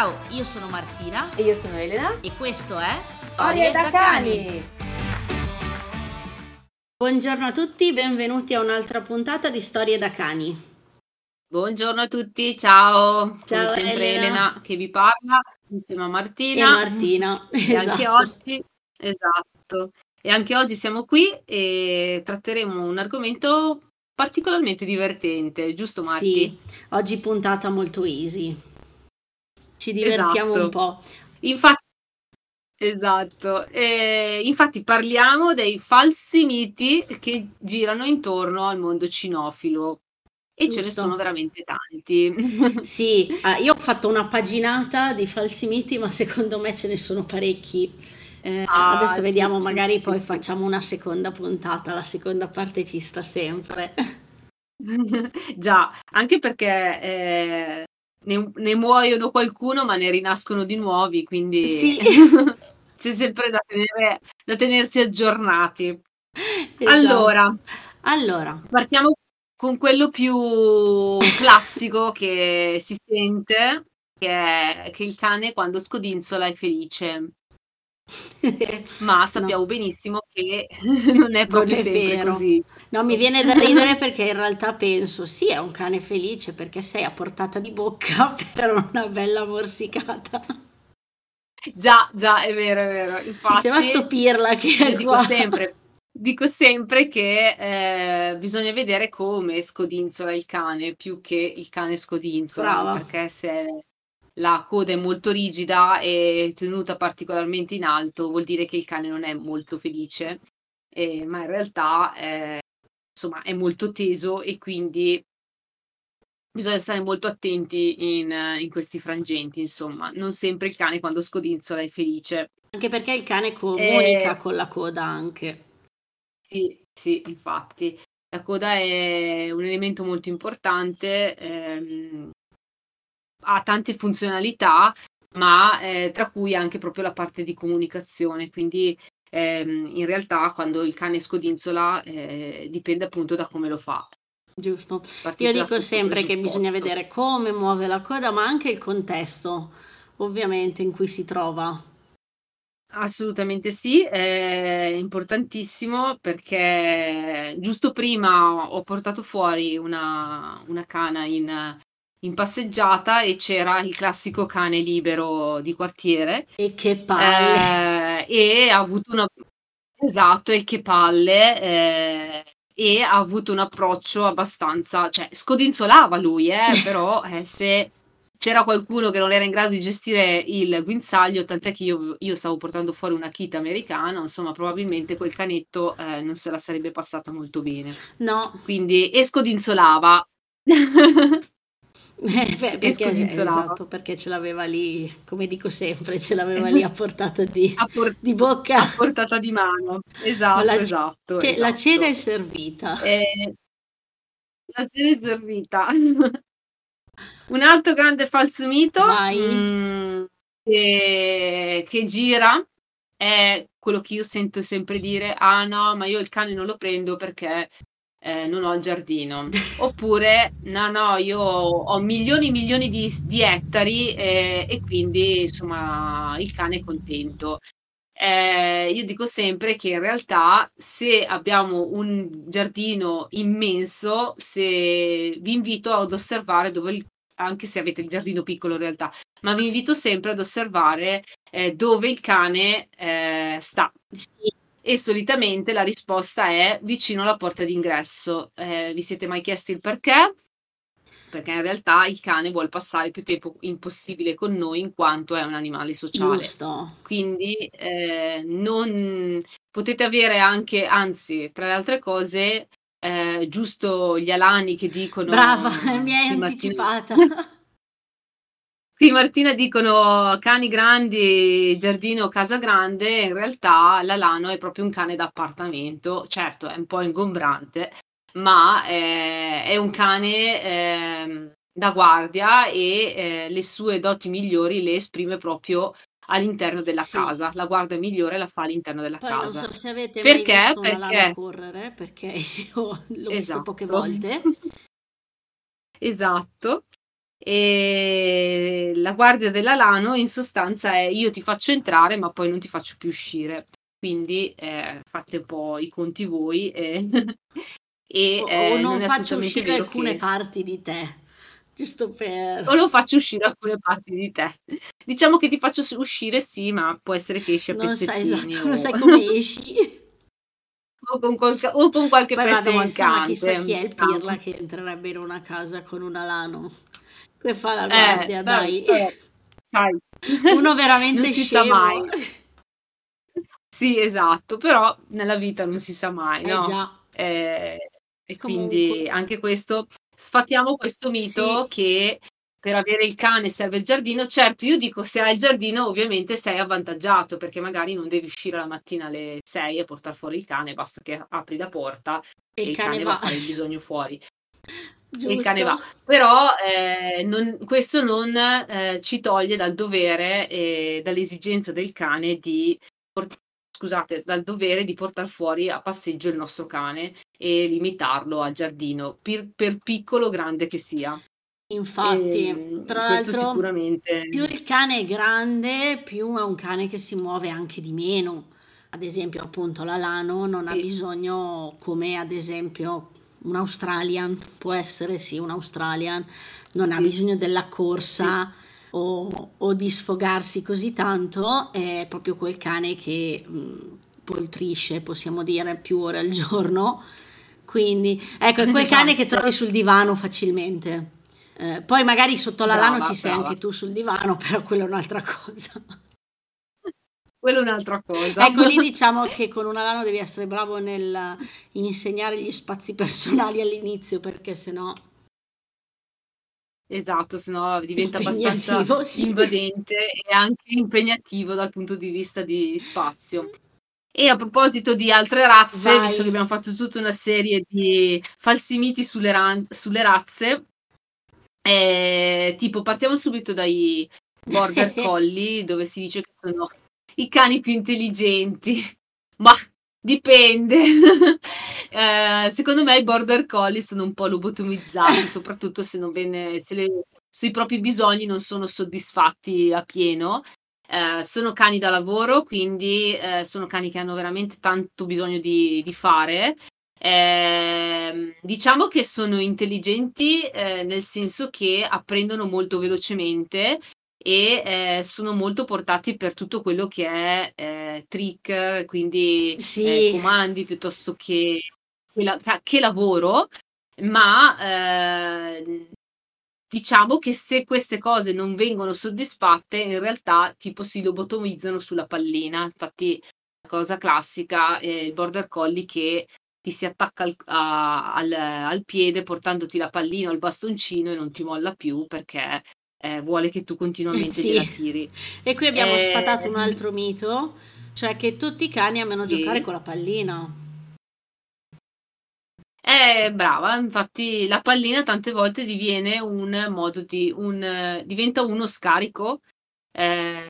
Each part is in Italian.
Ciao, io sono Martina E io sono Elena. e questo è Storie da cani. Buongiorno a tutti, benvenuti a un'altra puntata di Storie da cani. Buongiorno a tutti, ciao. Ciao, Come sempre Elena. Elena. che vi parla insieme a E Martina. Martina, E anche esatto. oggi, esatto. E anche oggi siamo qui e tratteremo un argomento particolarmente divertente, giusto Marti? Sì, oggi puntata molto easy. Ci divertiamo Esatto. un po'. Infatti, esatto. E infatti parliamo dei falsi miti che girano intorno al mondo cinofilo. E ce ne Giusto. sono veramente tanti. Sì, ah, io ho fatto una paginata di falsi miti, ma secondo me ce ne sono parecchi. Eh, Ah, adesso sì, vediamo, sì, magari sì, poi facciamo una seconda puntata, la seconda parte ci sta sempre. Già, anche perché eh, ne, ne muoiono qualcuno, ma ne rinascono di nuovi, quindi Sì. c'è sempre da, tenere- da tenersi aggiornati. Esatto. Allora, Allora, partiamo con quello più classico che si sente, che è che il cane quando scodinzola è felice, ma sappiamo benissimo che non è proprio è sempre vero. così. No, mi viene da ridere perché in realtà penso, sì, è un cane felice perché sei a portata di bocca per una bella morsicata. Già, già, è vero, è vero. Infatti, Diceva sto pirla che è dico sempre, dico sempre che eh, bisogna vedere come scodinzola il cane più che il cane scodinzola, Brava. perché se la coda è molto rigida e tenuta particolarmente in alto, vuol dire che il cane non è molto felice, eh, ma in realtà eh, insomma è molto teso e quindi bisogna stare molto attenti in, in questi frangenti, insomma, non sempre il cane quando scodinzola è felice. Anche perché il cane comunica Eh, con la coda anche. Sì, sì, infatti. La coda è un elemento molto importante, ehm, ha tante funzionalità, ma eh, tra cui anche proprio la parte di comunicazione. Quindi ehm, in realtà quando il cane scodinzola eh, dipende appunto da come lo fa. Giusto. Io dico sempre che bisogna vedere come muove la coda, ma anche il contesto, ovviamente, in cui si trova. Assolutamente sì, è importantissimo perché giusto prima ho portato fuori una, una cana in, in passeggiata e c'era il classico cane libero di quartiere E che palle. eh, e ha avuto una... Esatto, e che palle, eh, e ha avuto un approccio abbastanza, cioè scodinzolava lui, eh, però eh, se c'era qualcuno che non era in grado di gestire il guinzaglio, tant'è che io, io stavo portando fuori una Akita americana, insomma, probabilmente quel canetto eh, non se la sarebbe passata molto bene. No, Quindi, e scodinzolava. eh, beh, perché, scodinzolava. esatto, perché ce l'aveva lì, come dico sempre, ce l'aveva lì a portata di, A, por- di bocca. a portata di mano. Esatto, La, esatto, ce- la esatto. cena è servita. Eh, la cena è servita. Un altro grande falso mito Vai. mm, che, che gira è quello che io sento sempre dire: Ah no, ma io il cane non lo prendo perché eh, non ho il giardino. Oppure, no, no, io ho milioni e milioni di, di ettari eh, e quindi insomma il cane è contento. Eh, io dico sempre che in realtà se abbiamo un giardino immenso, se vi invito ad osservare dove il, anche se avete il giardino piccolo in realtà, ma vi invito sempre ad osservare eh, dove il cane eh, sta. E solitamente la risposta è vicino alla porta d'ingresso. Eh, vi siete mai chiesti il perché? Perché in realtà il cane vuole passare più tempo impossibile con noi in quanto è un animale sociale. giusto. Quindi eh, non potete avere anche, anzi, tra le altre cose, eh, giusto gli alani che dicono Brava, mi hai anticipata. qui Martina dicono cani grandi, giardino, casa grande, in realtà l'alano è proprio un cane d'appartamento, certo è un po' ingombrante, ma eh, è un cane ehm, da guardia e eh, le sue doti migliori le esprime proprio all'interno della Sì. casa. La guardia migliore la fa all'interno della Poi non casa. so se avete mai Perché? visto un alano Perché? correre, perché io l'ho visto Esatto. poche volte. Esatto. E la guardia dell'alano in sostanza è io ti faccio entrare ma poi non ti faccio più uscire. Quindi eh, fate un po' i conti voi e, e o, eh, o non, non faccio uscire alcune che... parti di te. Giusto per... O lo faccio uscire alcune parti di te. Diciamo che ti faccio uscire, sì, ma può essere che esci a non pezzettini. Sai esatto, o... Non sai come esci. o, con qualche, o con qualche Poi pezzo vabbè, mancante. Insomma, chissà chi è il pirla che entrerebbe in una casa con un alano. Che fa la guardia, eh, dai. dai. Uno veramente non si scemo. sa mai. Sì, esatto, però nella vita non si sa mai, eh no? già. Eh, e Comunque. quindi anche questo, sfatiamo questo mito sì. che per avere il cane serve il giardino. Certo, io dico se hai il giardino ovviamente sei avvantaggiato perché magari non devi uscire la mattina alle 6 e portare fuori il cane, basta che apri la porta e, il cane, cane va a fare il bisogno fuori. Giusto. il cane va. Però eh, non, questo non eh, ci toglie dal dovere e dall'esigenza del cane di scusate, dal dovere di portare fuori a passeggio il nostro cane e limitarlo al giardino, per, per piccolo o grande che sia. Infatti, e, tra l'altro, sicuramente... più il cane è grande, più è un cane che si muove anche di meno. Ad esempio, appunto, l'alano non sì. ha bisogno, come ad esempio un Australian, può essere sì un Australian, non ha bisogno della corsa sì. o, o, di sfogarsi così tanto, è proprio quel cane che mh, poltrisce, possiamo dire, più ore al giorno. Quindi, ecco, è quel cane che trovi sul divano facilmente. Eh, poi magari sotto la brava, lana ci sei brava. anche tu sul divano, però quello è un'altra cosa. Quello è un'altra cosa. Ecco, lì diciamo che con un alano devi essere bravo nel insegnare gli spazi personali all'inizio, perché sennò... Esatto, sennò diventa abbastanza sì. invadente e anche impegnativo dal punto di vista di spazio. E a proposito di altre razze, Vai. visto che abbiamo fatto tutta una serie di falsi miti sulle, ran- sulle razze, eh, tipo partiamo subito dai border collie, dove si dice che sono i cani più intelligenti, ma dipende. eh, secondo me i border collie sono un po' lobotomizzati, soprattutto se, non viene, se, le, se i propri bisogni non sono soddisfatti a pieno. Eh, sono cani da lavoro, quindi eh, sono cani che hanno veramente tanto bisogno di, di fare. Eh, diciamo che sono intelligenti eh, nel senso che apprendono molto velocemente e eh, sono molto portati per tutto quello che è eh, trick, quindi sì. eh, comandi piuttosto che, che, la, che lavoro, ma eh, diciamo che se queste cose non vengono soddisfatte, in realtà tipo si lobotomizzano sulla pallina. Infatti, la cosa classica è il border collie che ti si attacca al, a, al, al piede portandoti la pallina o il bastoncino e non ti molla più perché eh, vuole che tu continuamente sì. la tiri. E qui abbiamo eh, sfatato un altro mito, cioè che tutti i cani amano sì. giocare con la pallina. Eh, brava, infatti la pallina tante volte diviene un modo di un diventa uno scarico eh,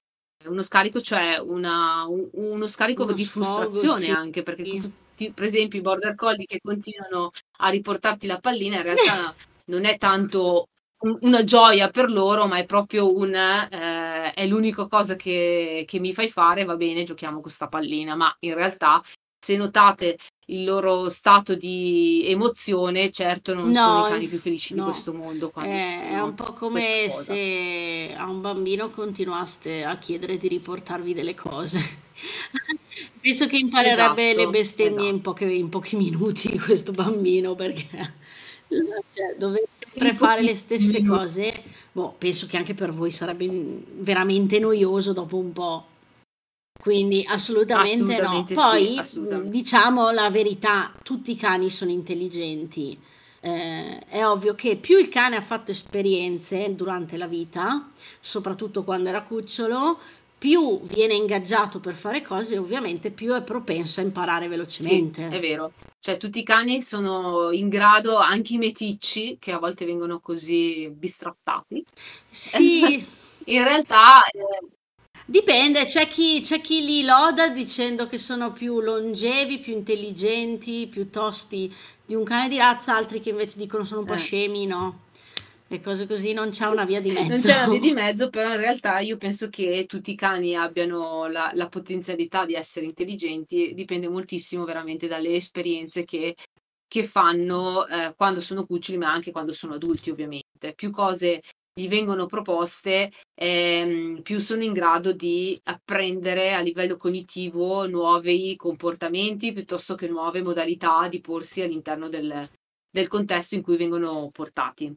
uno scarico, cioè una, un, uno scarico uno di sfogo, frustrazione sì. anche perché tutti, per esempio i border collie che continuano a riportarti la pallina in realtà non è tanto una gioia per loro, ma è proprio un eh, è l'unica cosa che, che, mi fai fare, va bene, giochiamo con questa pallina, ma in realtà se notate il loro stato di emozione, certo non no, sono i cani più felici no. di questo mondo. È, è un po' come se a un bambino continuaste a chiedere di riportarvi delle cose. Penso che imparerebbe esatto, le bestemmie esatto. in, poche, in pochi minuti questo bambino perché cioè, dovere sempre fare le stesse cose, boh, penso che anche per voi sarebbe veramente noioso dopo un po'. Quindi assolutamente, assolutamente no. Poi sì, assolutamente. diciamo la verità, tutti i cani sono intelligenti. Eh, è ovvio che più il cane ha fatto esperienze durante la vita, soprattutto quando era cucciolo, più viene ingaggiato per fare cose, ovviamente più è propenso a imparare velocemente. Sì, è vero. Cioè, tutti i cani sono in grado, anche i meticci, che a volte vengono così bistrattati. Sì. in realtà... Eh... Dipende, c'è chi, c'è chi li loda dicendo che sono più longevi, più intelligenti, più tosti di un cane di razza, altri che invece dicono sono un po' eh. scemi, no? E cose così, non c'è una via di mezzo. Non c'è una via di mezzo, però in realtà io penso che tutti i cani abbiano la, la potenzialità di essere intelligenti, dipende moltissimo veramente dalle esperienze che, che fanno eh, quando sono cuccioli, ma anche quando sono adulti, ovviamente. Più cose gli vengono proposte, ehm, più sono in grado di apprendere a livello cognitivo nuovi comportamenti piuttosto che nuove modalità di porsi all'interno del, del contesto in cui vengono portati.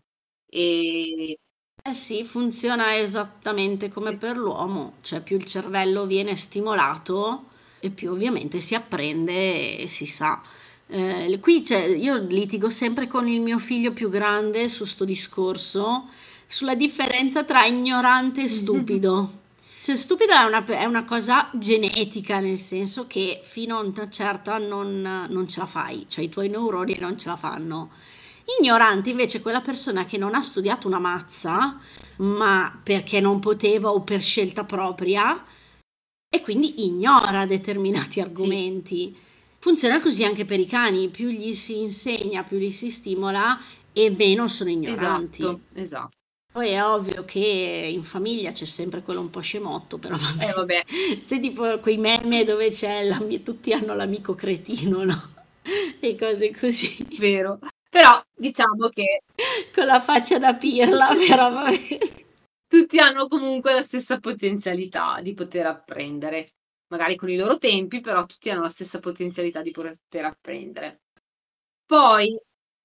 E... Eh sì, funziona esattamente come per l'uomo, cioè più il cervello viene stimolato e più ovviamente si apprende e si sa. Eh, qui cioè, io litigo sempre con il mio figlio più grande su sto discorso sulla differenza tra ignorante e stupido. Cioè, stupido è una, è una cosa genetica, nel senso che fino a una certa non, non ce la fai, cioè i tuoi neuroni non ce la fanno. Ignorante invece quella persona che non ha studiato una mazza, ma perché non poteva o per scelta propria, e quindi ignora determinati argomenti. Sì. Funziona così anche per i cani, più gli si insegna, più li si stimola e meno sono ignoranti. Esatto, esatto. Poi è ovvio che in famiglia c'è sempre quello un po' scemotto, però vabbè. Eh, vabbè. Se tipo quei meme dove c'è tutti hanno l'amico cretino, no? E cose così. Vero. Però diciamo che... Con la faccia da pirla, però vabbè. Tutti hanno comunque la stessa potenzialità di poter apprendere. Magari con i loro tempi, però tutti hanno la stessa potenzialità di poter apprendere. Poi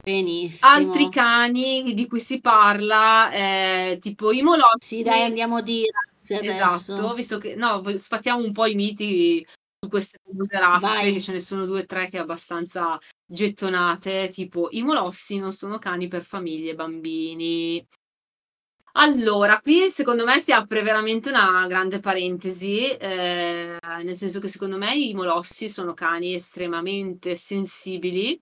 Benissimo. Altri cani di cui si parla, eh, tipo i molossi. Sì, dai, andiamo di razze Esatto, visto che no, sfattiamo un po' i miti su queste famose razze, che ce ne sono due o tre che abbastanza gettonate, tipo i molossi non sono cani per famiglie e bambini. Allora, qui secondo me si apre veramente una grande parentesi, eh, nel senso che secondo me i molossi sono cani estremamente sensibili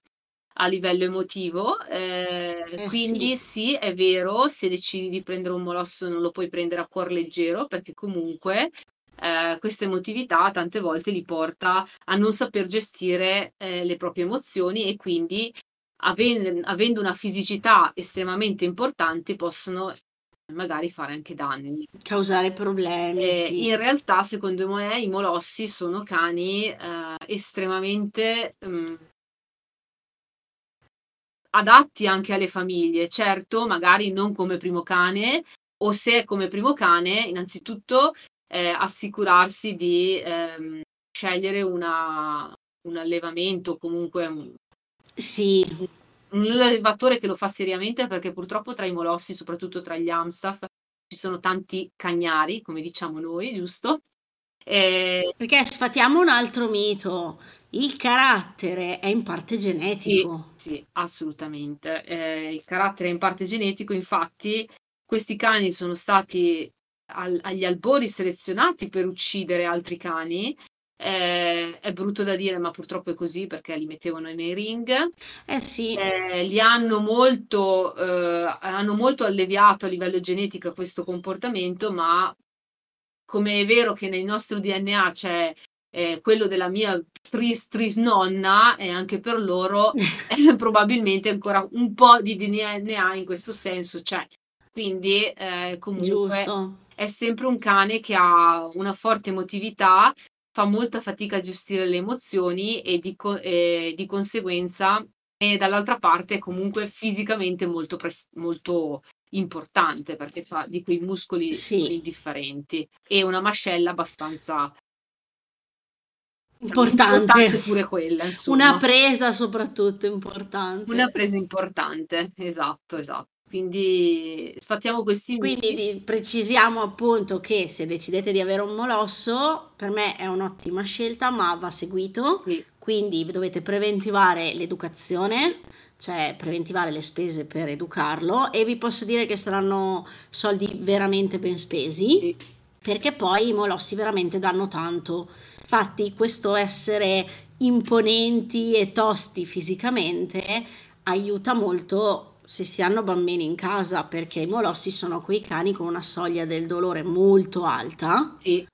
a livello emotivo. Eh, eh, quindi sì. sì. è vero, se decidi di prendere un molosso non lo puoi prendere a cuor leggero perché comunque eh, questa emotività tante volte li porta a non saper gestire eh, le proprie emozioni e quindi avendo, avendo una fisicità estremamente importante possono magari fare anche danni. Causare problemi. Eh, sì. In realtà, secondo me, i molossi sono cani eh, estremamente mh, mm, adatti anche alle famiglie, certo, magari non come primo cane, o se è come primo cane, innanzitutto eh, assicurarsi di ehm, scegliere una, un allevamento, comunque un, sì. un allevatore che lo fa seriamente, perché purtroppo tra i molossi, soprattutto tra gli Amstaff, ci sono tanti cagnari, come diciamo noi, giusto? E... Perché sfatiamo un altro mito il carattere è in parte genetico. Sì, sì assolutamente. Eh, il carattere è in parte genetico, infatti questi cani sono stati al, agli albori selezionati per uccidere altri cani. Eh, è brutto da dire, ma purtroppo è così perché li mettevano nei ring. Eh sì. Eh, li hanno molto, eh, hanno molto alleviato a livello genetico questo comportamento, ma come è vero che nel nostro DNA c'è eh, quello della mia tris, trisnonna e anche per loro eh, probabilmente ancora un po' di DNA in questo senso c'è. Quindi eh, comunque Giusto. È sempre un cane che ha una forte emotività, fa molta fatica a gestire le emozioni e di, co- e di conseguenza e dall'altra parte è comunque fisicamente molto, pres- molto importante perché ha di quei muscoli sì. indifferenti e una mascella abbastanza Importante. importante pure quella, insomma. Una presa soprattutto importante. Una presa importante, esatto, esatto. Quindi sfattiamo questi Quindi miti. precisiamo appunto che se decidete di avere un molosso, per me è un'ottima scelta, ma va seguito. Sì. Quindi dovete preventivare l'educazione, cioè preventivare le spese per educarlo e vi posso dire che saranno soldi veramente ben spesi, sì. perché poi i molossi veramente danno tanto Infatti questo essere imponenti e tosti fisicamente aiuta molto se si hanno bambini in casa perché i molossi sono quei cani con una soglia del dolore molto alta sì.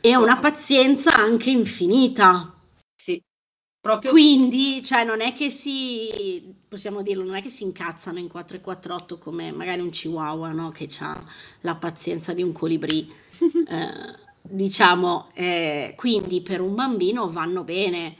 e una pazienza anche infinita. Sì. Proprio... Quindi, cioè, non è che si, possiamo dirlo, non è che si incazzano in 448 come magari un chihuahua, no? Che ha la pazienza di un colibrì. eh, diciamo, eh, quindi per un bambino vanno bene.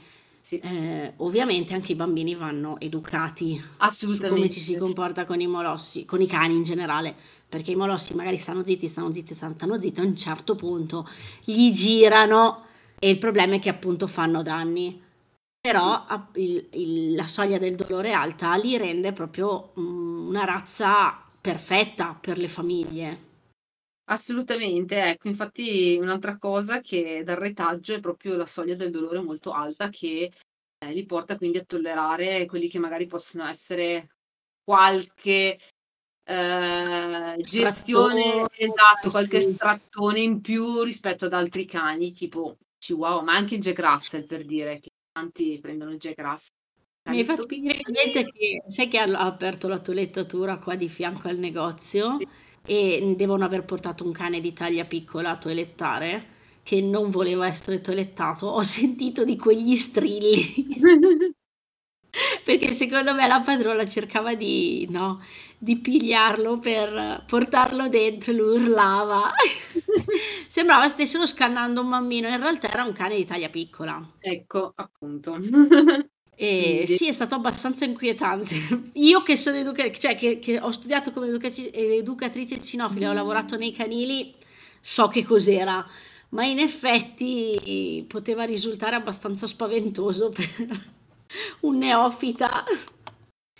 Sì. Eh, ovviamente anche i bambini vanno educati Assolutamente. su come ci si comporta con i molossi, con i cani in generale, perché i molossi magari stanno zitti, stanno zitti, stanno zitti, a un certo punto gli girano e il problema è che appunto fanno danni però il, il, la soglia del dolore alta li rende proprio um, una razza perfetta per le famiglie. Assolutamente, ecco, infatti un'altra cosa che dal retaggio è proprio la soglia del dolore molto alta che eh, li porta quindi a tollerare quelli che magari possono essere qualche eh, gestione, esatto, qualche strattone in più rispetto ad altri cani, tipo Chihuahua, ma anche il Jack Russell per dire che tanti prendono il Jack Russell. Mi hai fatto venire che sai che ha aperto la toilettatura qua di fianco al negozio sì. E devono aver portato un cane di taglia piccola a toilettare che non voleva essere toilettato. Ho sentito di quegli strilli. Perché secondo me la padrona cercava di, no, di pigliarlo per portarlo dentro, lui urlava. Sembrava stessero scannando un bambino, in realtà era un cane di taglia piccola. Ecco, appunto. E sì, è stato abbastanza inquietante. Io che sono educatrice, cioè che, che, ho studiato come educatrice, educatrice cinofila, ho lavorato nei canili, so che cos'era, ma in effetti poteva risultare abbastanza spaventoso per un neofita.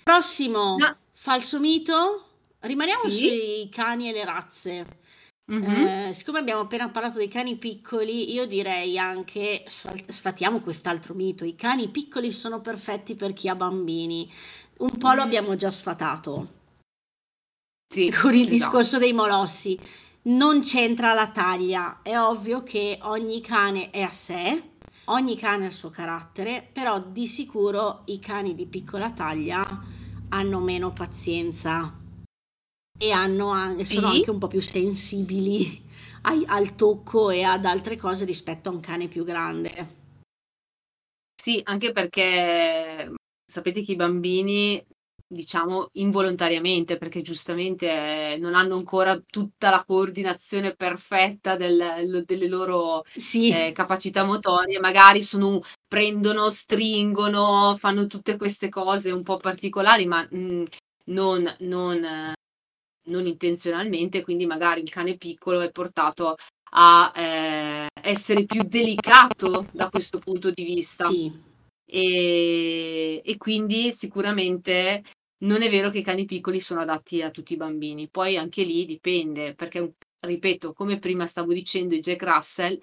Prossimo, no. falso mito. Rimaniamo sì. sui cani e le razze. Mm-hmm. Eh, siccome abbiamo appena parlato dei cani piccoli, io direi anche sfatiamo quest'altro mito: i cani piccoli sono perfetti per chi ha bambini. Un po' mm. lo abbiamo già sfatato sì, con il esatto. discorso dei molossi. Non c'entra la taglia, è ovvio che ogni cane è a sé, ogni cane ha il suo carattere, però di sicuro i cani di piccola taglia hanno meno pazienza e hanno anche, sono anche un po' più sensibili ai, al tocco e ad altre cose rispetto a un cane più grande. Sì, anche perché sapete che i bambini, diciamo involontariamente, perché giustamente eh, non hanno ancora tutta la coordinazione perfetta del, delle loro sì. eh, capacità motorie, magari sono, prendono, stringono, fanno tutte queste cose un po' particolari, ma mh, mm, non, non non intenzionalmente, quindi magari il cane piccolo è portato a eh, essere più delicato da questo punto di vista. Sì. E, e, quindi sicuramente non è vero che i cani piccoli sono adatti a tutti i bambini. Poi anche lì dipende, perché ripeto, come prima stavo dicendo, il Jack Russell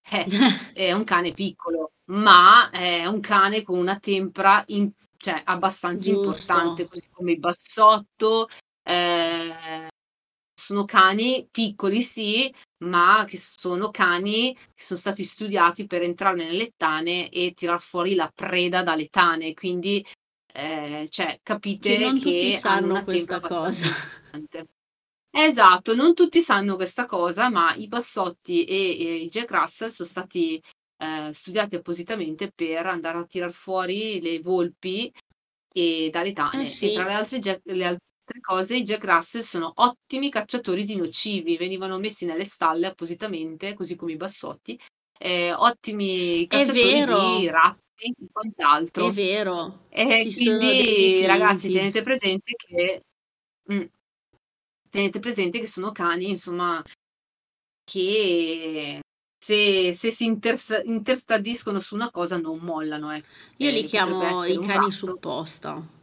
è, è un cane piccolo, ma è un cane con una tempra in, cioè, abbastanza Giusto. importante, così come il bassotto, eh, sono cani piccoli, sì, ma che sono cani che sono stati studiati per entrare nelle tane e tirar fuori la preda dalle tane. Quindi, eh, cioè, capite che, non che sanno questa cosa. Esatto, non tutti sanno questa cosa, ma i bassotti e, e i Jack Russell sono stati eh, studiati appositamente per andare a tirar fuori le volpi e dalle tane. Eh sì. E tra le altre, le, altre cose, i Jack Russell sono ottimi cacciatori di nocivi, venivano messi nelle stalle appositamente, così come i bassotti, eh, ottimi cacciatori di ratti e quant'altro. È vero. E quindi, ragazzi, tenete presente che... Mm, tenete presente che sono cani, insomma, che se, se si intersta- interstadiscono su una cosa non mollano. Eh. Io eh, li chiamo i cani supposta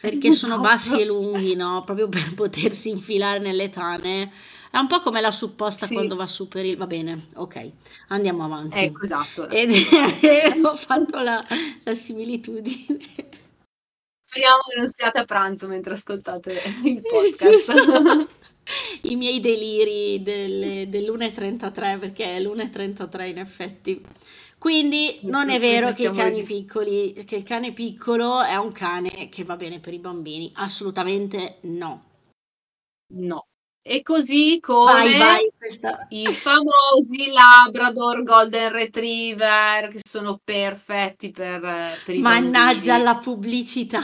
perché sono esatto. bassi e lunghi, no? Proprio per potersi infilare nelle tane. È un po' come la supposta sì. quando va su per il... Va bene, ok, andiamo avanti. Ecco, esatto. Ed ho fatto la, la similitudine. Speriamo che non siate a pranzo mentre ascoltate il podcast. I miei deliri delle, dell'1.33, perché è l'1.33 in effetti. Quindi non è vero che, piccoli, che il cane piccolo è un cane che va bene per i bambini, assolutamente no. No. E così come vai, vai. I famosi Labrador Golden Retriever che sono perfetti per, per i Mannaggia bambini. la pubblicità.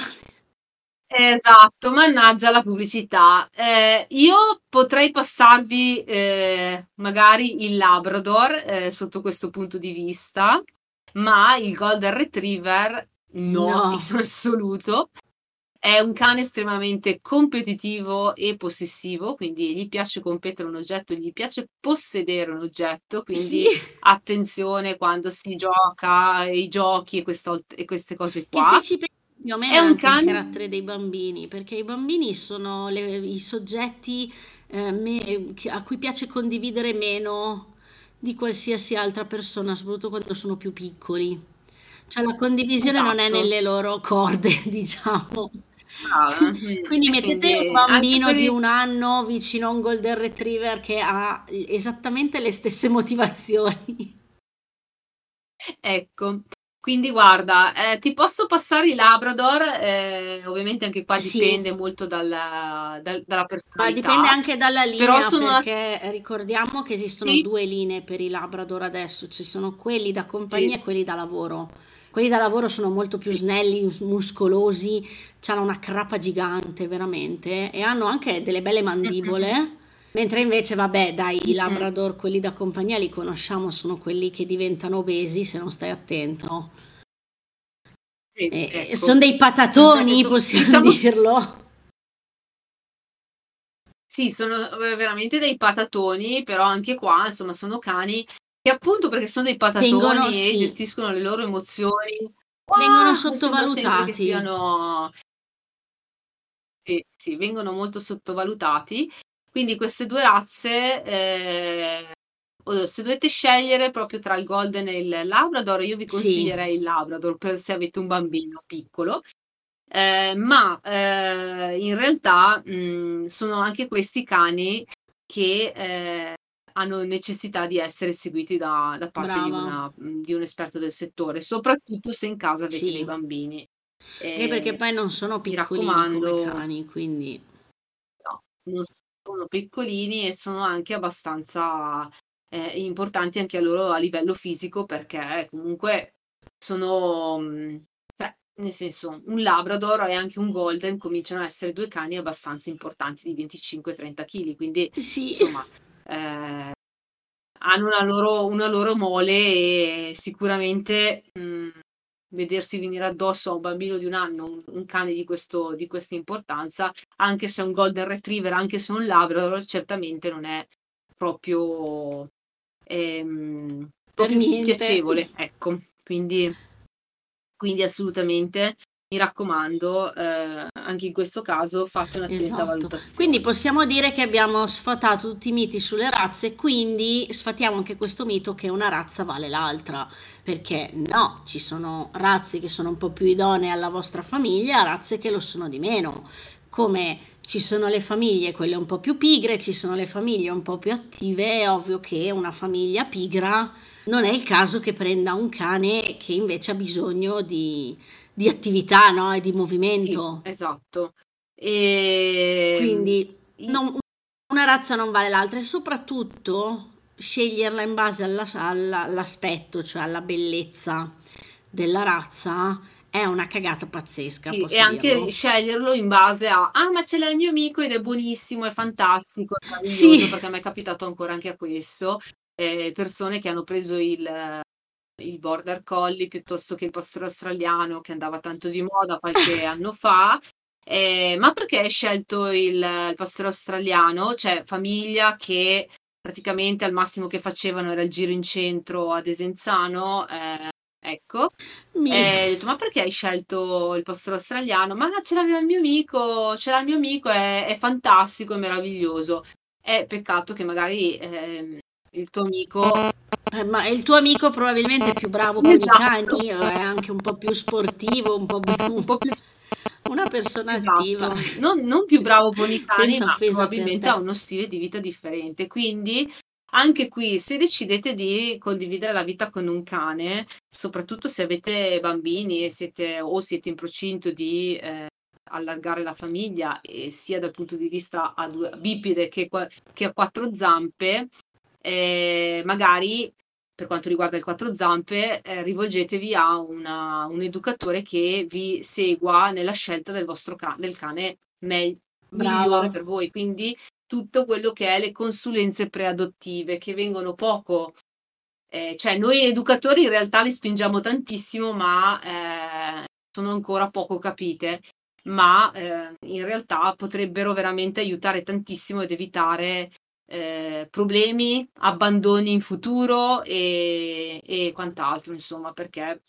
Esatto, mannaggia la pubblicità. Eh, io potrei passarvi eh, magari il Labrador eh, sotto questo punto di vista, ma il Golden Retriever no, no. in assoluto. È un cane estremamente competitivo e possessivo, quindi gli piace competere un oggetto, gli piace possedere un oggetto, quindi sì. attenzione quando si gioca, i giochi e, questa, e queste cose qua. Che se ci pensi più o meno è un cane... il carattere dei bambini, perché i bambini sono le, i soggetti eh, me, a cui piace condividere meno di qualsiasi altra persona, soprattutto quando sono più piccoli. Cioè la condivisione esatto. non è esatto. nelle loro corde, diciamo. Ah, quindi mettete un bambino di un anno vicino a un golden retriever che ha esattamente le stesse motivazioni. Ecco, quindi guarda, eh, ti posso passare i Labrador, eh, ovviamente anche qua sì. dipende molto dalla, dal, dalla personalità. Ma dipende anche dalla linea, sono... perché ricordiamo che esistono sì. due linee per i Labrador adesso, ci sono quelli da compagnia sì. e quelli da lavoro. Quelli da lavoro sono molto più snelli, muscolosi, hanno una crapa gigante veramente e hanno anche delle belle mandibole. Mentre invece, vabbè, dai, i Labrador, quelli da compagnia li conosciamo, sono quelli che diventano obesi se non stai attento. Sì, eh, ecco. Sono dei patatoni, sono possiamo diciamo... dirlo. Sì, sono eh, veramente dei patatoni, però anche qua, insomma, sono cani che appunto perché sono dei patatoni Vengono, e sì. gestiscono le loro emozioni. Vengono ah, sottovalutati. Che siano... Sì, sì, vengono molto sottovalutati quindi queste due razze, eh, se dovete scegliere proprio tra il Golden e il Labrador, io vi consiglierei sì. il Labrador per se avete un bambino piccolo. Eh, ma eh, in realtà mh, sono anche questi cani che eh, hanno necessità di essere seguiti da, da parte di, una, di, un esperto del settore, soprattutto se in casa avete sì. dei bambini. Eh, perché poi non sono piccoli come cani, quindi... No, non sono piccolini e sono anche abbastanza eh, importanti anche a loro a livello fisico perché comunque sono, mm, cioè, nel senso, un Labrador e anche un Golden cominciano a essere due cani abbastanza importanti di 25-30 kg, quindi sì. insomma eh, hanno una loro, una loro mole e sicuramente mh, mm, vedersi venire addosso a un bambino di un anno un, cane di, questo, di questa importanza, anche se è un golden retriever, anche se è un labrador, certamente non è proprio, ehm, proprio piacevole. Ecco, quindi, quindi assolutamente mi raccomando, eh, anche in questo caso fate un'attenta esatto. valutazione. Quindi possiamo dire che abbiamo sfatato tutti i miti sulle razze, quindi sfatiamo anche questo mito che una razza vale l'altra, perché no, ci sono razze che sono un po' più idonee alla vostra famiglia, razze che lo sono di meno, come ci sono le famiglie, quelle un po' più pigre, ci sono le famiglie un po' più attive, è ovvio che una famiglia pigra non è il caso che prenda un cane che invece ha bisogno di di attività no? e di movimento. Sì, esatto. E... Quindi non, una razza non vale l'altra e soprattutto sceglierla in base alla, alla, all'aspetto, cioè alla bellezza della razza è una cagata pazzesca. Sì, e anche dirlo. sceglierlo in base a ah, ma ce l'ha il mio amico ed è buonissimo, è fantastico, è sì. perché a me è capitato ancora anche a questo. Eh, persone che hanno preso il, il border collie piuttosto che il pastore australiano che andava tanto di moda qualche anno fa. Eh, ma perché hai scelto il, il pastore australiano? Cioè, famiglia che praticamente al massimo che facevano era il giro in centro a Desenzano. Eh, ecco, Mi... eh, ho detto, ma perché hai scelto il pastore australiano? Ma ce l'aveva il mio amico, ce l'ha il mio amico, è, è fantastico, è meraviglioso. È peccato che magari eh, il tuo amico eh, ma il tuo amico probabilmente è più bravo con esatto. i cani, è anche un po' più sportivo, un po' più, un po più una persona esatto. attiva. Non, non, più bravo con i cani, ma probabilmente ha uno stile di vita differente. Quindi anche qui, se decidete di condividere la vita con un cane, soprattutto se avete bambini e siete, o siete in procinto di eh, allargare la famiglia, sia dal punto di vista a due, bipede che, che a quattro zampe, eh, magari per quanto riguarda il quattro zampe, eh, rivolgetevi a una, un educatore che vi segua nella scelta del vostro ca- del cane me- migliore per voi. Quindi tutto quello che è le consulenze preadottive che vengono poco eh, cioè noi educatori in realtà li spingiamo tantissimo, ma eh, sono ancora poco capite, ma eh, in realtà potrebbero veramente aiutare tantissimo ed evitare eh, problemi, abbandoni in futuro e, e quant'altro, insomma, perché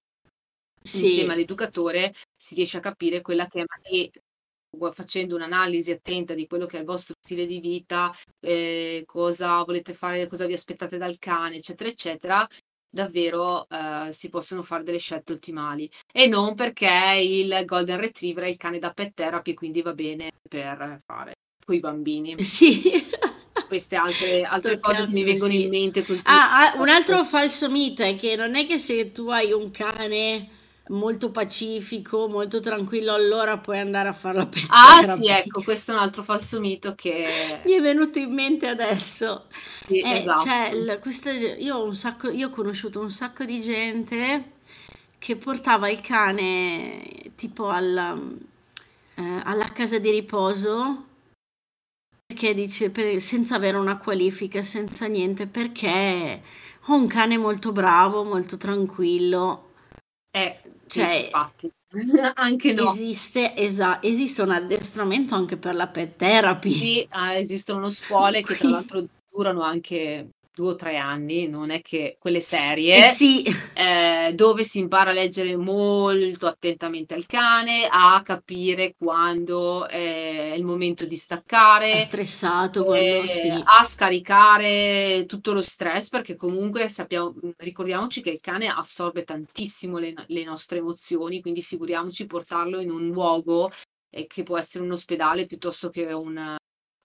sì. insieme all'educatore si riesce a capire quella che è facendo un'analisi attenta di quello che è il vostro stile di vita, eh, cosa volete fare, cosa vi aspettate dal cane, eccetera, eccetera, davvero eh, si possono fare delle scelte ottimali. E non perché il Golden Retriever è il cane da pet therapy, quindi va bene per fare con i bambini. Sì. Queste altre, altre cose che mi vengono sì. in mente così. Ah, ah, un altro falso mito è che non è che se tu hai un cane molto pacifico, molto tranquillo, allora puoi andare a fare la pet Ah sì, ecco, questo è un altro falso mito che... Mi è venuto in mente adesso. Sì, eh, esatto. Cioè, il, questa, io, ho un sacco, io ho conosciuto un sacco di gente che portava il cane tipo al, eh, alla casa di riposo perché dice per, senza avere una qualifica, senza niente, perché ho un cane molto bravo, molto tranquillo. Eh, cioè, infatti, anche no. Esiste, esa- esiste un addestramento anche per la pet therapy. Sì, ah, esistono scuole che tra l'altro durano anche due o tre anni, non è che quelle serie, eh sì. eh, dove si impara a leggere molto attentamente al cane, a capire quando è il momento di staccare, è stressato, quando, sì. a scaricare tutto lo stress, perché comunque sappiamo, ricordiamoci che il cane assorbe tantissimo le, le nostre emozioni, quindi figuriamoci portarlo in un luogo eh, che può essere un ospedale piuttosto che una,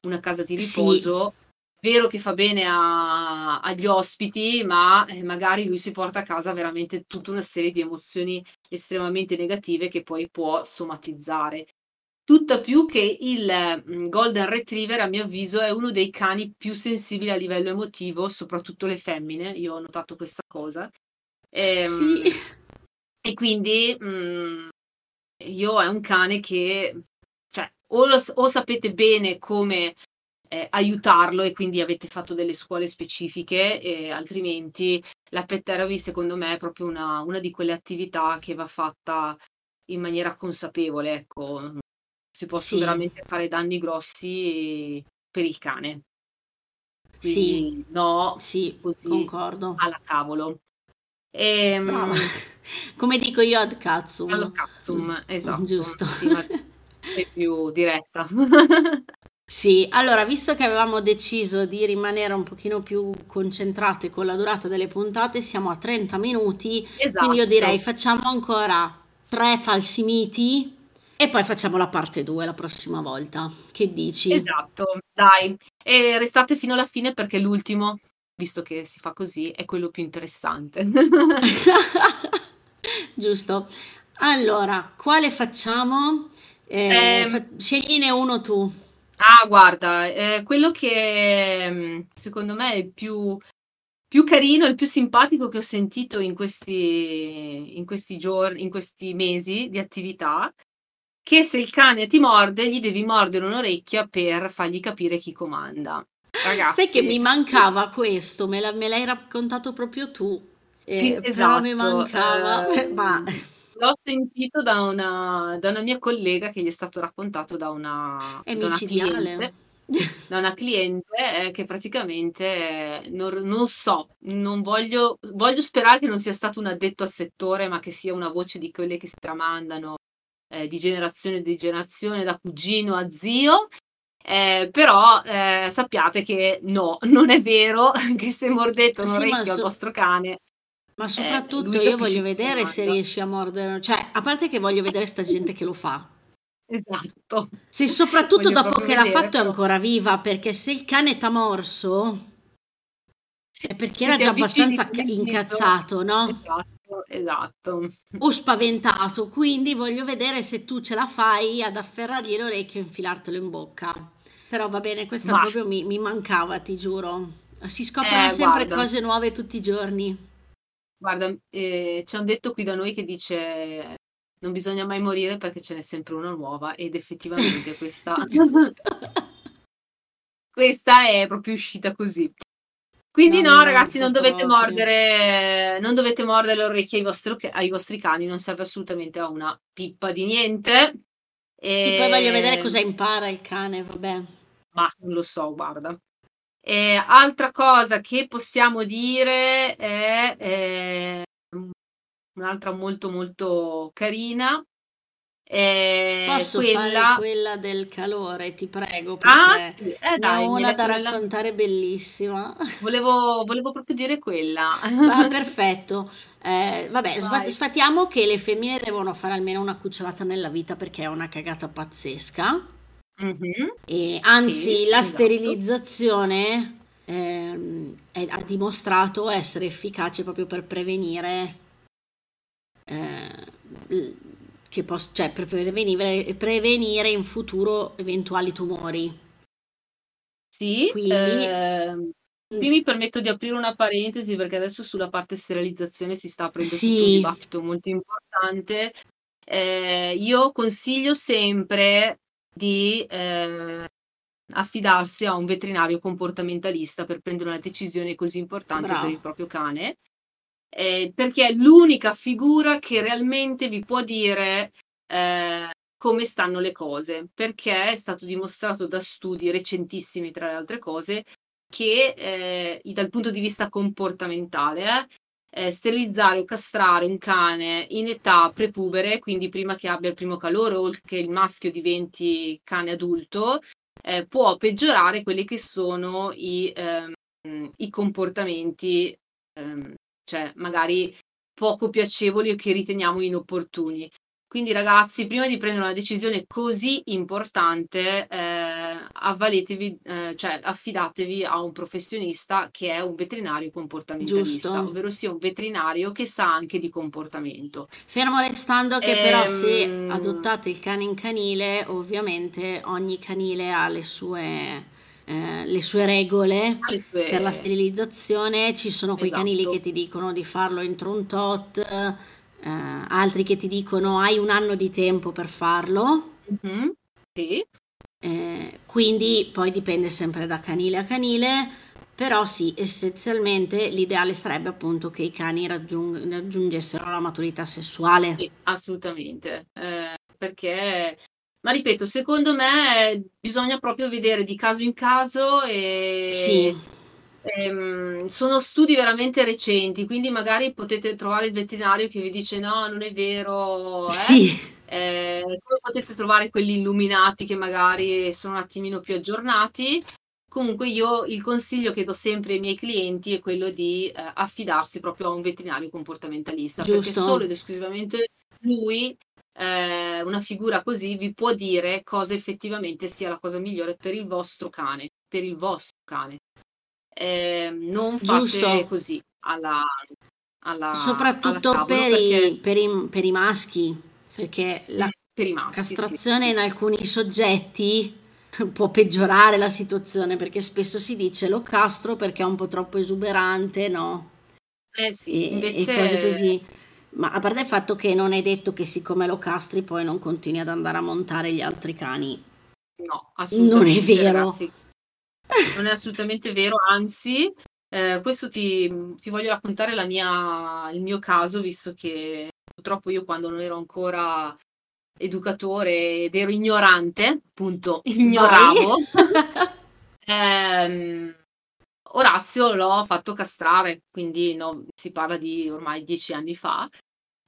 una casa di riposo. Sì vero che fa bene a, agli ospiti, ma eh, magari lui si porta a casa veramente tutta una serie di emozioni estremamente negative che poi può somatizzare. Tutta più che il mm, Golden Retriever, a mio avviso, è uno dei cani più sensibili a livello emotivo, soprattutto le femmine. Io ho notato questa cosa. E, ehm, sì. e quindi mh, mm, io è un cane che, cioè, o, lo, o sapete bene come eh, aiutarlo e quindi avete fatto delle scuole specifiche, e altrimenti la pet therapy secondo me è proprio una, una di quelle attività che va fatta in maniera consapevole, ecco. Si possono sì. veramente fare danni grossi per il cane. Quindi, sì, no, sì, così concordo. Alla cavolo. E, ehm, Come dico io ad Katsum. Allo Katsum, esatto. Giusto. Sì, è più diretta. Sì, allora, visto che avevamo deciso di rimanere un pochino più concentrate con la durata delle puntate, siamo a 30 minuti, esatto. quindi io direi facciamo ancora tre falsi miti e poi facciamo la parte 2 la prossima volta. Che dici? Esatto, dai. E restate fino alla fine perché l'ultimo, visto che si fa così, è quello più interessante. Giusto. Allora, quale facciamo? Eh, eh, fa- scegliene uno tu. Ah, guarda, eh, quello che mm, secondo me è il più, più carino, il più simpatico che ho sentito in questi, in questi giorni, in questi mesi di attività, che se il cane ti morde, gli devi mordere un'orecchia per fargli capire chi comanda. Ragazzi. Sai che mi mancava questo, me, la, me l'hai raccontato proprio tu. Sì, eh, esatto. mi mancava, eh, ma L'ho sentito da una, da una mia collega che gli è stato raccontato da una, È da una cliente, da una cliente eh, che praticamente eh, non, non so, non voglio, voglio sperare che non sia stato un addetto al settore, ma che sia una voce di quelle che si tramandano eh, di generazione in generazione, da cugino a zio. Eh, però eh, sappiate che no, non è vero che se mordete un Sì, ma orecchio al so- vostro cane Ma eh, soprattutto lui io voglio vedere se riesci a mordere, cioè, a parte che voglio vedere sta gente che lo fa. Esatto. Se soprattutto Voglio dopo che l'ha vedere, fatto è però. ancora viva, perché se il cane t'ha morso è perché Se era già abbastanza incazzato, no? esatto, esatto. O spaventato, quindi voglio vedere se tu ce la fai ad afferrargli l'orecchio e infilartelo in bocca. Però va bene, questa Ma proprio mi, mi mancava, ti giuro. Si scoprono Eh, sempre guarda. cose nuove tutti i giorni. Guarda, eh, c'è un detto qui da noi che dice non bisogna mai morire perché ce n'è sempre una nuova ed effettivamente questa, questa è proprio uscita così. Quindi No, no, ragazzi, non dovete mordere, non dovete mordere le orecchie ai vostri, ai vostri cani, non serve assolutamente a una pippa di niente. Sì, poi voglio vedere E- cosa impara il cane, vabbè. Ma non lo so, guarda. E altra cosa che possiamo dire è eh, un'altra molto molto carina. È Posso quella. fare quella del calore, ti prego, Ah, sì, eh, dai, una da raccontare bellissima. Volevo, volevo proprio dire quella. Va, perfetto. Eh, vabbè, Vai. sfat- sfatiamo che le femmine devono fare almeno una cucciolata nella vita perché è una cagata pazzesca. Mhm. E anzi, Sì, la esatto. sterilizzazione ehm, è- ha dimostrato essere efficace proprio per prevenire, eh, l- che pos- cioè per prevenire, prevenire in futuro eventuali tumori. Sì, Quindi- ehm, qui mi permetto di aprire una parentesi perché adesso sulla parte sterilizzazione si sta aprendo tutto un Sì. dibattito molto importante. Eh, io consiglio sempre di eh, affidarsi a un veterinario comportamentalista per prendere una decisione così importante Bravo. per il proprio cane, eh, perché è l'unica figura che realmente vi può dire eh, come stanno le cose, perché è stato dimostrato da studi recentissimi, tra le altre cose, che eh, dal punto di vista comportamentale, eh, sterilizzare o castrare un cane in età prepubere, quindi prima che abbia il primo calore o che il maschio diventi cane adulto, eh, può peggiorare quelli che sono i, ehm, i comportamenti, ehm, cioè magari poco piacevoli o che riteniamo inopportuni. Quindi ragazzi, prima di prendere una decisione così importante, eh, avvaletevi, eh, cioè affidatevi a un professionista che è un veterinario comportamentalista, Giusto. ovvero sia un veterinario che sa anche di comportamento. Fermo restando che però se Ehm, adottate il cane in canile, ovviamente ogni canile ha le sue, eh, le sue regole le sue- per la sterilizzazione. Ci sono quei Esatto. canili che ti dicono di farlo entro un tot, eh, altri che ti dicono hai un anno di tempo per farlo. Mhm, Sì, Eh, quindi poi dipende sempre da canile a canile, però sì, essenzialmente l'ideale sarebbe appunto che i cani raggiung- raggiungessero la maturità sessuale. sì, assolutamente. Eh, perché, ma ripeto, secondo me bisogna proprio vedere di caso in caso e Sì, Ehm, sono studi veramente recenti, quindi magari potete trovare il veterinario che vi dice no, non è vero, eh? sì, Eh, potete trovare quelli illuminati che magari sono un attimino più aggiornati. Comunque io il consiglio che do sempre ai miei clienti è quello di eh, affidarsi proprio a un veterinario comportamentalista, perché Giusto. solo ed esclusivamente lui, eh, una figura così, vi può dire cosa effettivamente sia la cosa migliore per il vostro cane, per il vostro cane. Eh, non fate Giusto. così alla, alla, soprattutto alla per perché- i, per i- per i maschi, perché la per i maschi, castrazione sì. in alcuni soggetti può peggiorare la situazione, perché spesso si dice lo castro perché è un po' troppo esuberante, no? Eh sì, e, invece e cose così. Ma a parte il fatto che non è detto che siccome lo castri poi non continui ad andare a montare gli altri cani. No, assolutamente, Non è vero. ragazzi. Non è assolutamente vero, anzi, eh, questo ti, ti voglio raccontare la mia, il mio caso, visto che purtroppo io quando non ero ancora educatore ed ero ignorante, appunto, ignoravo, ehm, Orazio l'ho fatto castrare, quindi no, si parla di ormai dieci anni fa.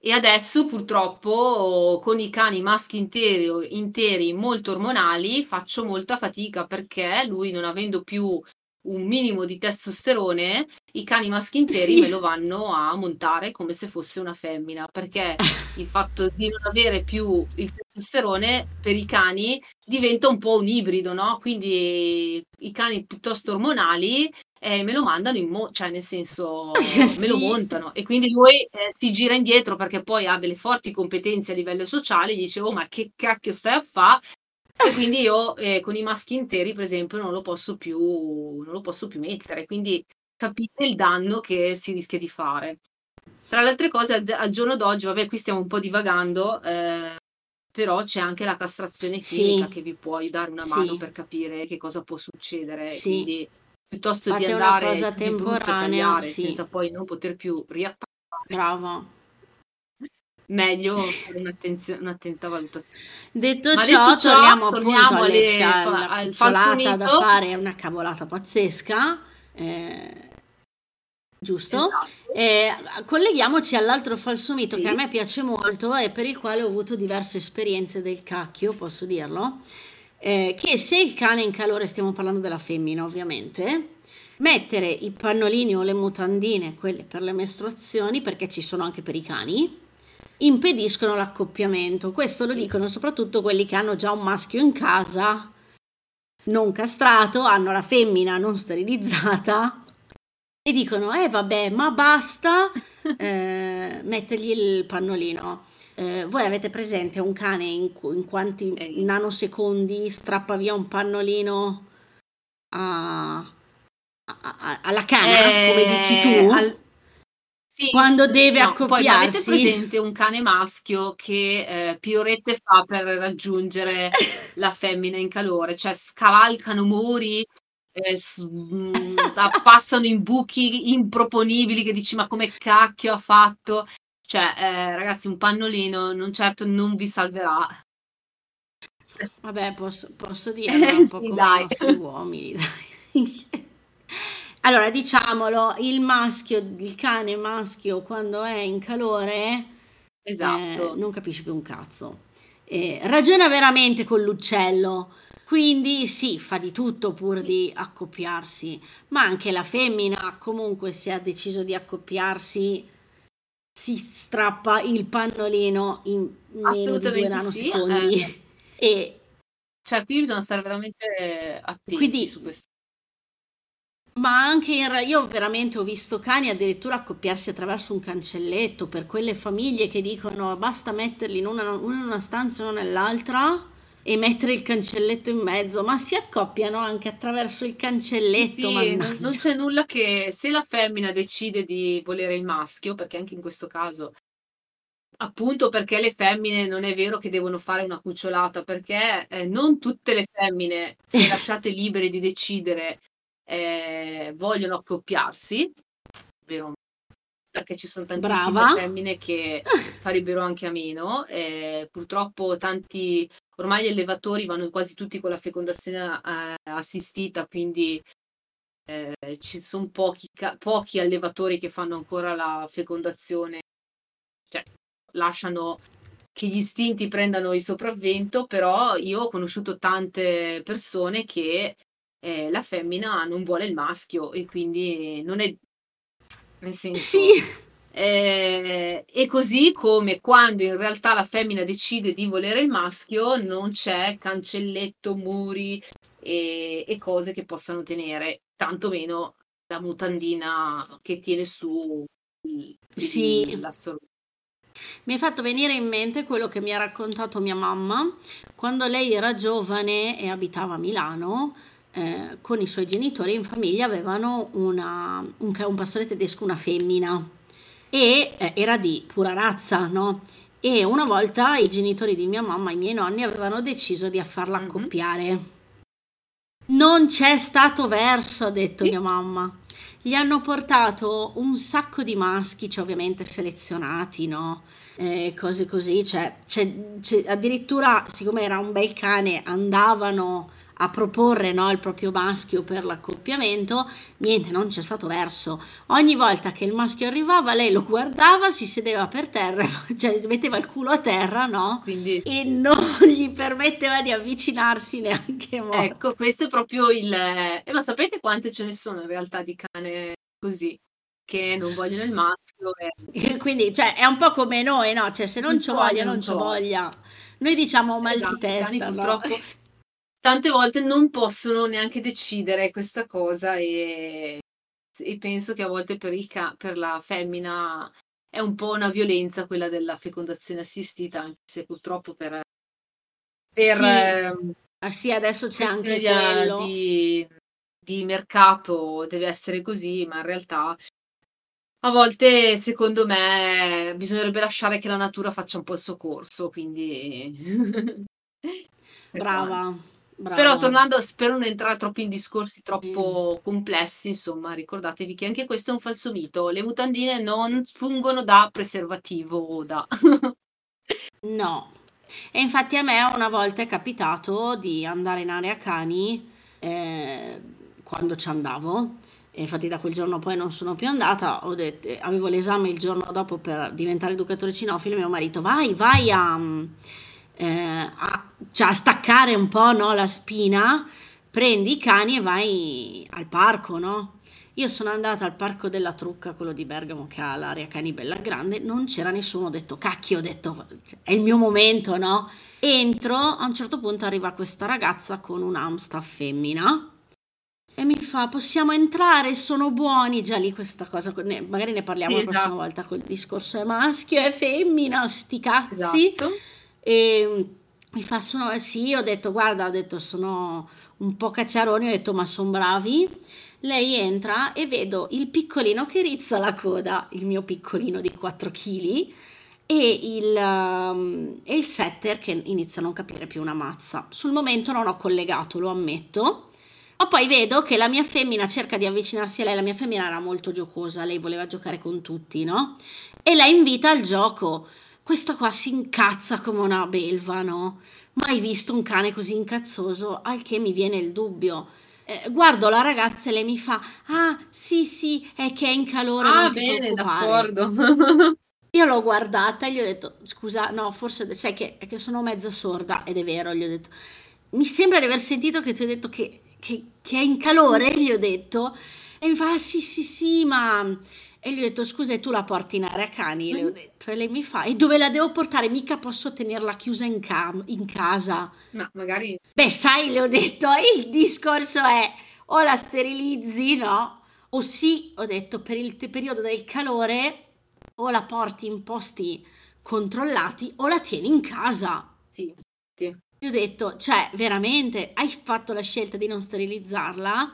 E adesso purtroppo con i cani maschi interi, interi molto ormonali faccio molta fatica perché lui non avendo più un minimo di testosterone, i cani maschi interi Sì. me lo vanno a montare come se fosse una femmina, perché il fatto di non avere più il testosterone per i cani diventa un po' un ibrido, no? Quindi i cani piuttosto ormonali eh, me lo mandano in mo- cioè nel senso me lo Sì. montano e quindi lui eh, si gira indietro perché poi ha delle forti competenze a livello sociale, dice oh ma che cacchio stai a fare? E quindi io eh, con i maschi interi, per esempio, non lo posso più, non lo posso più mettere. Quindi capite il danno che si rischia di fare. Tra le altre cose, al, al giorno d'oggi, vabbè, qui stiamo un po' divagando, eh, però c'è anche la castrazione chimica Sì, che vi può dare una mano sì, per capire che cosa può succedere. sì. Quindi piuttosto di Infatti è una andare cosa di temporanea, sì, senza poi non poter più riattaccare, brava. meglio Sì. fare un'attenta valutazione. Detto Ma ciò, detto ciò, torniamo torniamo alle, fa- al falso da fare, una cavolata pazzesca, eh, giusto? Esatto. Eh, colleghiamoci all'altro falso mito che a Sì. me piace molto e per il quale ho avuto diverse esperienze del cacchio, posso dirlo, eh, che se il cane è in calore, stiamo parlando della femmina ovviamente, mettere i pannolini o le mutandine, quelle per le mestruazioni, perché ci sono anche per i cani, impediscono l'accoppiamento. Questo lo dicono soprattutto quelli che hanno già un maschio in casa, non castrato, hanno la femmina non sterilizzata e dicono, eh vabbè, ma basta eh, mettergli il pannolino. Eh, voi avete presente un cane in, in quanti Eh, nanosecondi strappa via un pannolino a- a- a- alla cana, come dici Eh, tu, al- sì, quando deve no, poi ma avete accoppiarsi? presente un cane maschio che eh, piorette fa per raggiungere la femmina in calore? Cioè scavalcano muri, eh, s- mm, passano in buchi improponibili che dici ma come cacchio ha fatto? Cioè, eh, ragazzi, un pannolino non certo non vi salverà. Vabbè, posso, posso dirlo, è un po' Sì, i dai. nostri uomini, dai. Allora, diciamolo, il maschio, il cane maschio quando è in calore eh, Esatto. non capisce più un cazzo. Eh, ragiona veramente con l'uccello, quindi sì, fa di tutto pur di accoppiarsi, ma anche la femmina comunque se ha deciso di accoppiarsi si strappa il pannolino in meno di due Assolutamente sì. nanosecondi. eh, E cioè, qui bisogna stare veramente attenti quindi su questo. Ma anche in, ra- io veramente ho visto cani addirittura accoppiarsi attraverso un cancelletto per quelle famiglie che dicono basta metterli in una, uno in una stanza e uno nell'altra e mettere il cancelletto in mezzo, ma si accoppiano anche attraverso il cancelletto, sì, non, non c'è nulla che se la femmina decide di volere il maschio, perché anche in questo caso, appunto perché le femmine non è vero che devono fare una cucciolata, perché eh, non tutte le femmine, se lasciate libere di decidere, eh, vogliono accoppiarsi, vero? Perché ci sono tantissime Brava. femmine che farebbero anche a meno. eh, purtroppo tanti, ormai gli allevatori vanno quasi tutti con la fecondazione eh, assistita, quindi eh, ci sono pochi, ca- pochi allevatori che fanno ancora la fecondazione, cioè lasciano che gli istinti prendano il sopravvento, però io ho conosciuto tante persone che eh, la femmina non vuole il maschio e quindi non è, nel senso, Sì, eh, e così come quando in realtà la femmina decide di volere il maschio, non c'è cancelletto, muri e, e cose che possano tenere, tantomeno la mutandina che tiene su il, sì. il-. Mi hai fatto venire in mente quello che mi ha raccontato mia mamma quando lei era giovane e abitava a Milano. eh, con i suoi genitori in famiglia avevano una- un, un pastore tedesco, una femmina, e eh, era di pura razza, no? E una volta i genitori di mia mamma, i miei nonni, avevano deciso di farla Mhm. accoppiare. Non c'è stato verso, ha detto Sì. mia mamma. Gli hanno portato un sacco di maschi, cioè ovviamente selezionati, no? Eh, cose così, cioè, c'è- c'è- addirittura, siccome era un bel cane, andavano a proporre, no, il proprio maschio per l'accoppiamento. Niente, non c'è stato verso. Ogni volta che il maschio arrivava, lei lo guardava, si sedeva per terra, cioè metteva il culo a terra, no? Quindi E non gli permetteva di avvicinarsi neanche morto. ecco, questo è proprio il... eh, ma sapete quante ce ne sono in realtà di cane così, che non vogliono il maschio e Quindi, cioè, è un po' come noi, no? Cioè, se non non ci voglia, non c'ho voglia. Noi diciamo mal di Esatto, i cani testa, no? purtroppo tante volte non possono neanche decidere questa cosa e, e penso che a volte per, ca- per la femmina è un po' una violenza quella della fecondazione assistita, anche se purtroppo per, per, Sì, ehm, Ah sì, adesso c'è anche quello. Di, di mercato deve essere così, ma in realtà a volte, secondo me, bisognerebbe lasciare che la natura faccia un po' il suo corso, quindi... Brava, brava. Però tornando, spero non entrare troppo in discorsi troppo mm. complessi, insomma, ricordatevi che anche questo è un falso mito. Le mutandine non fungono da preservativo o da... no, e infatti a me una volta è capitato di andare in area cani eh, quando ci andavo. E infatti da quel giorno poi non sono più andata, ho detto, avevo l'esame il giorno dopo per diventare educatore cinofilo, mio marito vai, vai a, eh, a, cioè a staccare un po' no, la spina, prendi i cani e vai al parco, no? Io sono andata al parco della Trucca, quello di Bergamo che ha l'area cani bella grande, non c'era nessuno, ho detto cacchio, ho detto è il mio momento, no? Entro, a un certo punto arriva questa ragazza con un Amstaff femmina e mi fa possiamo entrare, sono buoni, già lì questa cosa, magari ne parliamo esatto. la prossima volta col discorso è maschio, è femmina, sti cazzi. Esatto. E mi fa sono, sì, ho detto guarda, ho detto sono un po' cacciaroni, ho detto ma sono bravi lei entra e vedo il piccolino che rizza la coda, il mio piccolino di 4 kg, e il, um, e il setter che inizia a non capire più una mazza. Sul momento non ho collegato, lo ammetto. Ma poi vedo che la mia femmina cerca di avvicinarsi a lei, la mia femmina era molto giocosa, lei voleva giocare con tutti, no? E la invita al gioco. Questa qua si incazza come una belva, no? Mai visto un cane così incazzoso, al che mi viene il dubbio eh, guardo la ragazza e lei mi fa: Ah, sì, sì, è che è in calore. Ah, bene, d'accordo. Io l'ho guardata e gli ho detto: Scusa, no, forse sai che, che, sono mezza sorda, ed è vero. Gli ho detto: Mi sembra di aver sentito che ti ho detto che, che, che è in calore. Gli ho detto, e mi fa: ah, Sì, sì, sì, ma e gli ho detto, scusa, e tu la porti in area cani? Le ho mm. detto, e lei mi fa, e dove la devo portare? Mica posso tenerla chiusa in, cam- in casa. No, magari... Beh, sai, le ho detto, il discorso è, o la sterilizzi, no? O sì, ho detto, per il te- periodo del calore, o la porti in posti controllati, o la tieni in casa. Sì, sì. Gli ho detto, cioè, veramente, hai fatto la scelta di non sterilizzarla?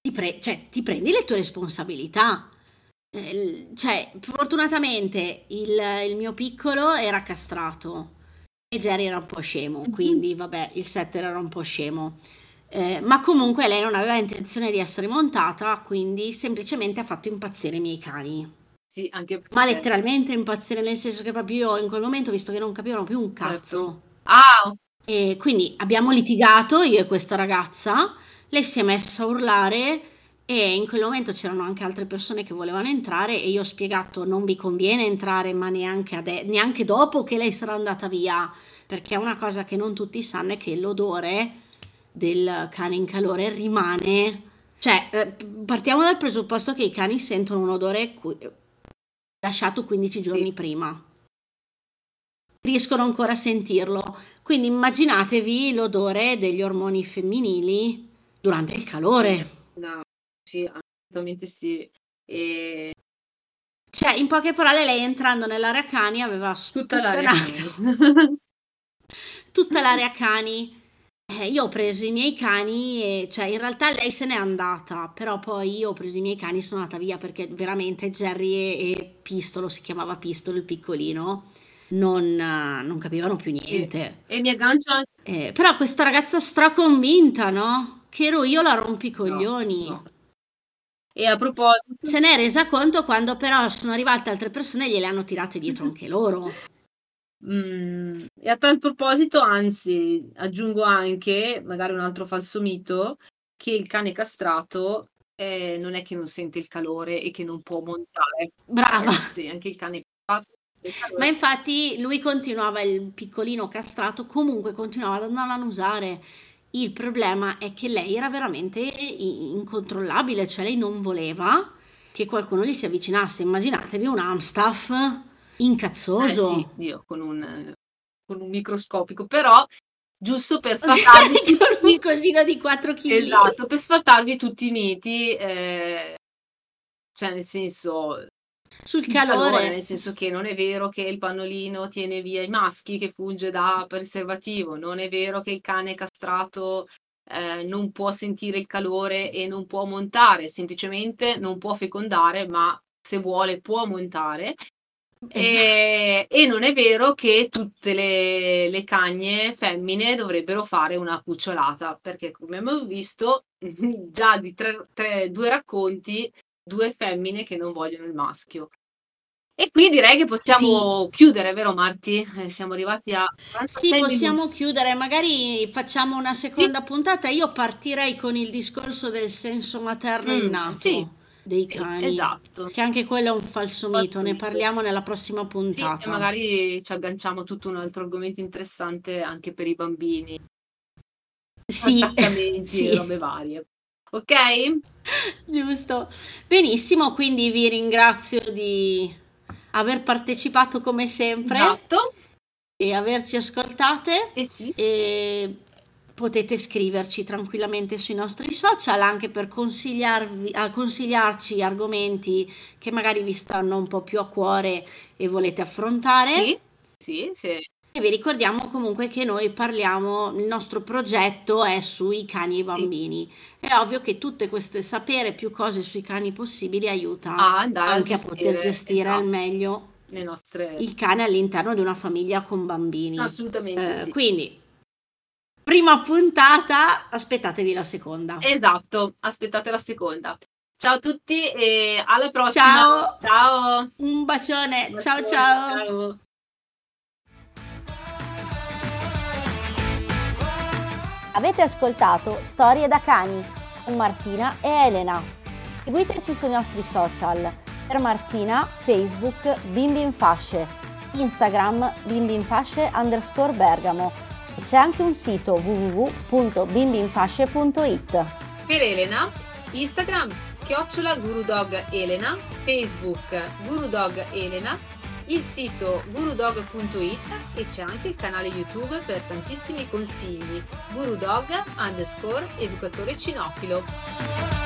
Ti, pre- cioè, ti prendi le tue responsabilità eh, cioè, fortunatamente il, il, mio piccolo era castrato e Jerry era un po' scemo, mhm. quindi vabbè, il setter era un po' scemo. Eh, ma comunque lei non aveva intenzione di essere montata, quindi semplicemente ha fatto impazzire i miei cani. Sì, anche perché... Ma letteralmente impazzire, nel senso che proprio io in quel momento, visto che non capivano più un cazzo. Ah! E quindi abbiamo litigato io e questa ragazza, lei si è messa a urlare e in quel momento c'erano anche altre persone che volevano entrare e io ho spiegato non vi conviene entrare ma neanche, ade- neanche dopo che lei sarà andata via. Perché è una cosa che non tutti sanno è che l'odore del cane in calore rimane cioè eh, partiamo dal presupposto che i cani sentono un odore cu- lasciato 15 giorni sì. prima. Riescono ancora a sentirlo. Quindi immaginatevi l'odore degli ormoni femminili durante il calore. No sì, assolutamente sì. E... Cioè, in poche parole, lei entrando nell'area cani aveva tutta l'area cani. tutta l'area cani. Eh, io ho preso i miei cani e, cioè, in realtà lei se n'è andata, però poi io ho preso i miei cani e sono andata via perché veramente Jerry e, e Pistolo, si chiamava Pistolo il piccolino, non, non capivano più niente. E, e mi aggancio anche... Eh, però questa ragazza straconvinta, no? Che ero io la rompicoglioni. No, no. E a proposito... Se ne è resa conto quando però sono arrivate altre persone e gliele hanno tirate dietro anche loro. Mm, e a tal proposito, anzi, aggiungo anche, magari un altro falso mito, che il cane castrato eh, non è che non sente il calore e che non può montare. Brava. Anzi, anche il cane castrato ma infatti lui continuava, il piccolino castrato, comunque continuava ad andarla a usare il problema è che lei era veramente incontrollabile, cioè lei non voleva che qualcuno gli si avvicinasse. Immaginatevi un Amstaff incazzoso. Eh sì, io con un, con un microscopico, però giusto per sfattarvi con un cosino di 4 kg. Esatto, per sfattarvi tutti i miti, eh, cioè nel senso sul calore. calore. Nel senso che non è vero che il pannolino tiene via i maschi che funge da preservativo, non è vero che il cane castrato eh, non può sentire il calore e non può montare, semplicemente non può fecondare, ma se vuole può montare. Esatto. E, e, non è vero che tutte le, le, cagne femmine dovrebbero fare una cucciolata, perché come abbiamo visto già di tre, tre, due racconti, due femmine che non vogliono il maschio. E qui direi che possiamo sì. chiudere, vero Marti? Eh, siamo arrivati a... Sì, possiamo minuti. chiudere, magari facciamo una seconda sì. puntata. Io partirei con il discorso del senso materno mm, innato. Sì. Dei cani, esatto. Che anche quello è un falso mito, ne parliamo nella prossima puntata. E magari ci agganciamo tutto un altro argomento interessante anche per i bambini. Sì, attaccamenti sì. e robe varie. Ok? Giusto. Benissimo, quindi vi ringrazio di aver partecipato come sempre esatto. e averci ascoltate. Eh sì. E potete scriverci tranquillamente sui nostri social anche per consigliarvi, a consigliarci argomenti che magari vi stanno un po' più a cuore e volete affrontare. Sì, sì, sì. E vi ricordiamo comunque che noi parliamo, il nostro progetto è sui cani e i bambini. È ovvio che tutte queste sapere più cose sui cani possibili aiuta ah, anche a, gestire, poter gestire esatto. al meglio nostre... il cane all'interno di una famiglia con bambini. Assolutamente. Eh, sì. Quindi, prima puntata, aspettatevi la seconda. Esatto, aspettate la seconda. Ciao a tutti e alla prossima. Ciao. Ciao. Un bacione. Un bacione. ciao. ciao. ciao. Avete ascoltato Storie da cani con Martina e Elena. Seguiteci sui nostri social. Per Martina, Facebook Bimbi in Fasce, Instagram bimbinfasce underscore Bergamo e c'è anche un sito www.bimbinfasce.it. Per Elena, Instagram chiocciola Gurudog Elena, Facebook Gurudog Elena il sito gurudog.it e c'è anche il canale YouTube per tantissimi consigli. Gurudog underscore educatore cinofilo.